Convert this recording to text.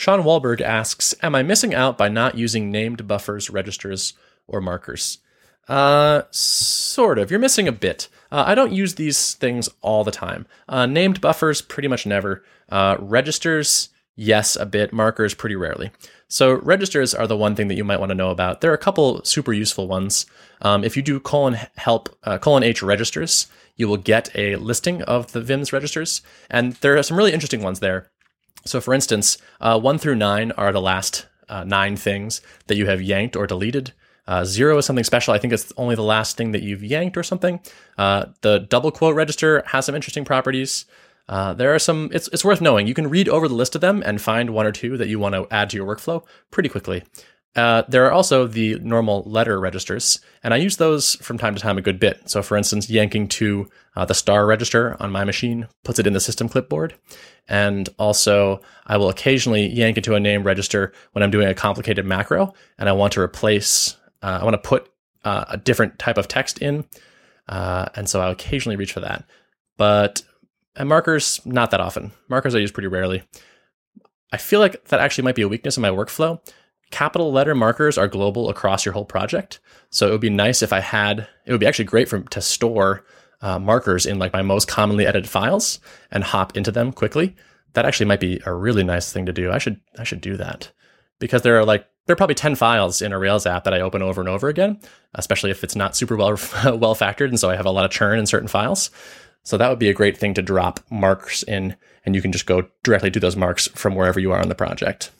Sean Wahlberg asks, "Am I missing out by not using named buffers, registers, or markers?" Uh, sort of. You're missing a bit. Uh, I don't use these things all the time. Uh, named buffers, pretty much never. Uh, registers, yes, a bit. Markers, pretty rarely. So registers are the one thing that you might want to know about. There are a couple super useful ones. Um, if you do colon help uh, colon h registers, you will get a listing of the Vim's registers, and there are some really interesting ones there. So, for instance, uh, one through nine are the last uh, nine things that you have yanked or deleted. Uh, zero is something special. I think it's only the last thing that you've yanked or something. Uh, the double quote register has some interesting properties. Uh, there are some, it's, it's worth knowing. You can read over the list of them and find one or two that you want to add to your workflow pretty quickly. Uh, there are also the normal letter registers, and I use those from time to time a good bit. So, for instance, yanking to uh, the star register on my machine puts it in the system clipboard. And also, I will occasionally yank into a name register when I'm doing a complicated macro and I want to replace, uh, I want to put uh, a different type of text in. Uh, and so I'll occasionally reach for that. But markers, not that often. Markers I use pretty rarely. I feel like that actually might be a weakness in my workflow capital letter markers are global across your whole project. So it would be nice if I had, it would be actually great for to store uh, markers in like my most commonly edited files and hop into them quickly. That actually might be a really nice thing to do. I should, I should do that because there are like, there are probably 10 files in a Rails app that I open over and over again, especially if it's not super well, well factored. And so I have a lot of churn in certain files. So that would be a great thing to drop marks in and you can just go directly to those marks from wherever you are on the project.